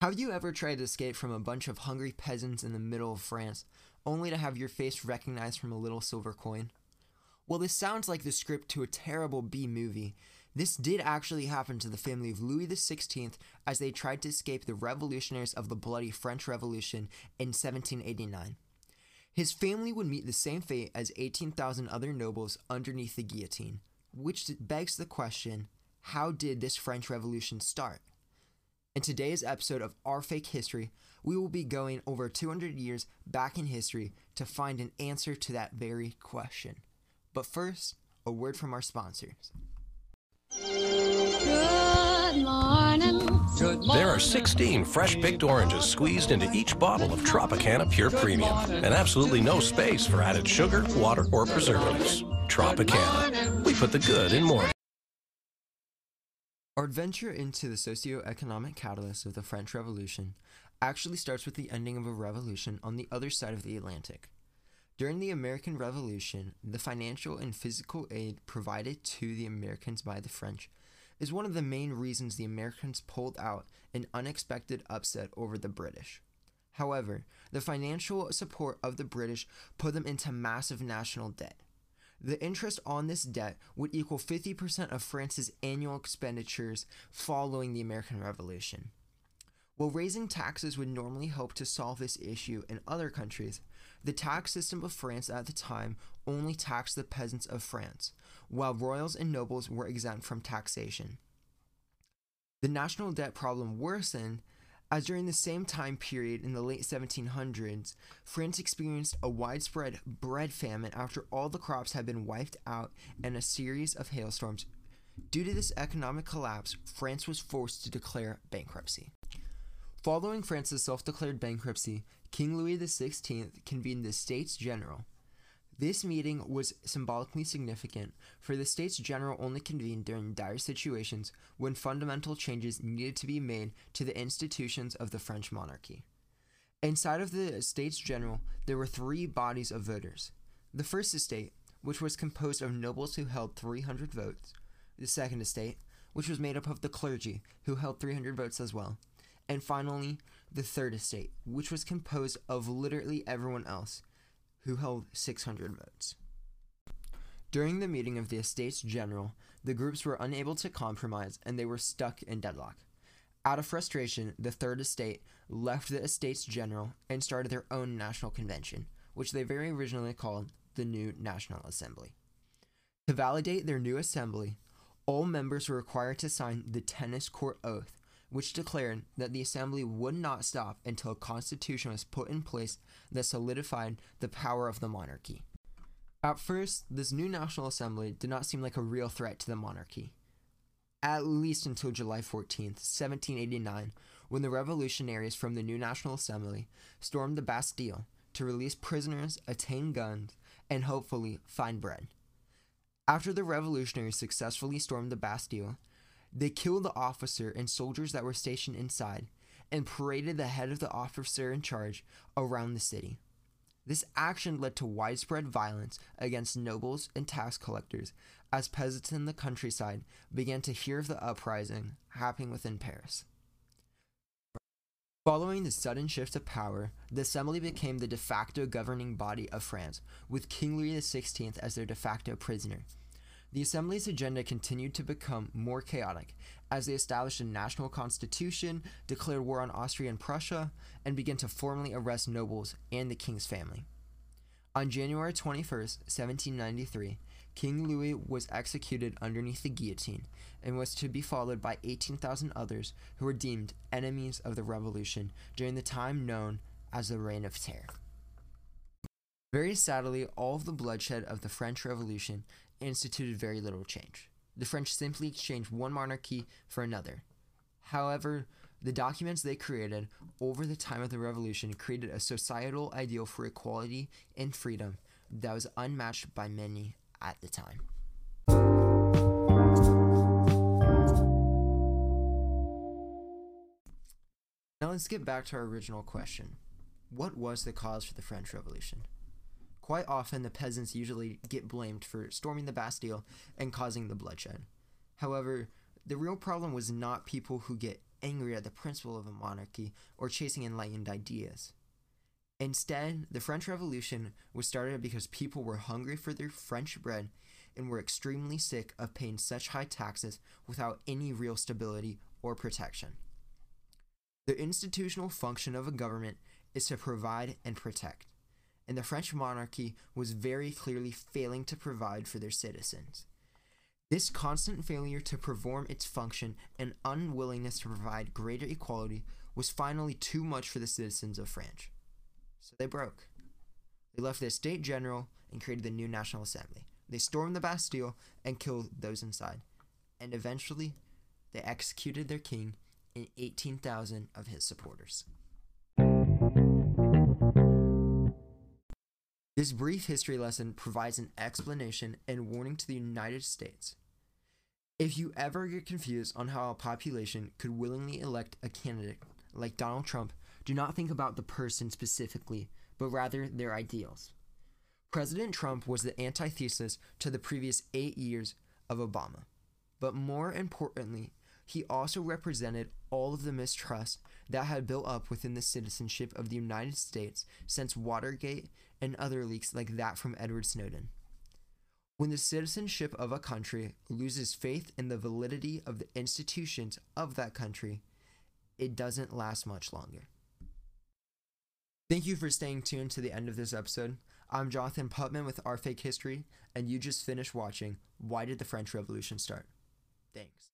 Have you ever tried to escape from a bunch of hungry peasants in the middle of France, only to have your face recognized from a little silver coin? Well, this sounds like the script to a terrible B movie. This did actually happen to the family of Louis XVI as they tried to escape the revolutionaries of the bloody French Revolution in 1789. His family would meet the same fate as 18,000 other nobles underneath the guillotine, which begs the question how did this French Revolution start? In today's episode of Our Fake History, we will be going over 200 years back in history to find an answer to that very question. But first, a word from our sponsors. Good morning. Good morning. There are 16 fresh picked oranges squeezed into each bottle of Tropicana Pure Premium, and absolutely no space for added sugar, water, or preservatives. Tropicana. We put the good in morning. Our adventure into the socio-economic catalyst of the French Revolution actually starts with the ending of a revolution on the other side of the Atlantic. During the American Revolution, the financial and physical aid provided to the Americans by the French is one of the main reasons the Americans pulled out an unexpected upset over the British. However, the financial support of the British put them into massive national debt. The interest on this debt would equal 50% of France's annual expenditures following the American Revolution. While raising taxes would normally help to solve this issue in other countries, the tax system of France at the time only taxed the peasants of France, while royals and nobles were exempt from taxation. The national debt problem worsened as during the same time period in the late 1700s, France experienced a widespread bread famine after all the crops had been wiped out and a series of hailstorms. Due to this economic collapse, France was forced to declare bankruptcy. Following France's self declared bankruptcy, King Louis XVI convened the States General. This meeting was symbolically significant, for the States General only convened during dire situations when fundamental changes needed to be made to the institutions of the French monarchy. Inside of the States General, there were three bodies of voters. The First Estate, which was composed of nobles who held 300 votes, the Second Estate, which was made up of the clergy, who held 300 votes as well, and finally, the Third Estate, which was composed of literally everyone else, who held 600 votes. During the meeting of the Estates General, the groups were unable to compromise and they were stuck in deadlock. Out of frustration, the Third Estate left the Estates General and started their own national convention, which they very originally called the New National Assembly. To validate their new assembly, all members were required to sign the Tennis Court Oath, which declared that the assembly would not stop until a constitution was put in place that solidified the power of the monarchy. At first, this new National Assembly did not seem like a real threat to the monarchy. At least until July 14th, 1789, when the revolutionaries from the new National Assembly stormed the Bastille to release prisoners, attain guns, and hopefully find bread. After the revolutionaries successfully stormed the Bastille, they killed the officer and soldiers that were stationed inside and paraded the head of the officer in charge around the city. This action led to widespread violence against nobles and tax collectors as peasants in the countryside began to hear of the uprising happening within Paris. Following the sudden shift of power, the Assembly became the de facto governing body of France, with King Louis XVI as their de facto prisoner. The Assembly's agenda continued to become more chaotic as they established a national constitution, declared war on Austria and Prussia, and began to formally arrest nobles and the king's family. On January 21st, 1793, King Louis was executed underneath the guillotine and was to be followed by 18,000 others who were deemed enemies of the revolution during the time known as the Reign of Terror. Very sadly, all of the bloodshed of the French Revolution instituted very little change. The French simply exchanged one monarchy for another. However, the documents they created over the time of the revolution created a societal ideal for equality and freedom that was unmatched by many at the time. Now let's get back to our original question. What was the cause for the French Revolution? Quite often, the peasants usually get blamed for storming the Bastille and causing the bloodshed. However, the real problem was not people who get angry at the principle of a monarchy or chasing enlightened ideas. Instead, the French Revolution was started because people were hungry for their French bread and were extremely sick of paying such high taxes without any real stability or protection. The institutional function of a government is to provide and protect, and the French monarchy was very clearly failing to provide for their citizens. This constant failure to perform its function and unwillingness to provide greater equality was finally too much for the citizens of France. So they broke. They left the state general and created the new National Assembly. They stormed the Bastille and killed those inside. And eventually, they executed their king and 18,000 of his supporters. This brief history lesson provides an explanation and warning to the United States. If you ever get confused on how a population could willingly elect a candidate like Donald Trump, do not think about the person specifically, but rather their ideals. President Trump was the antithesis to the previous eight years of Obama. But more importantly, he also represented all of the mistrust that had built up within the citizenship of the United States since Watergate and other leaks like that from Edward Snowden. When the citizenship of a country loses faith in the validity of the institutions of that country, it doesn't last much longer. Thank you for staying tuned to the end of this episode. I'm Jonathan Putman with Our Fake History, and you just finished watching Why Did the French Revolution Start? Thanks.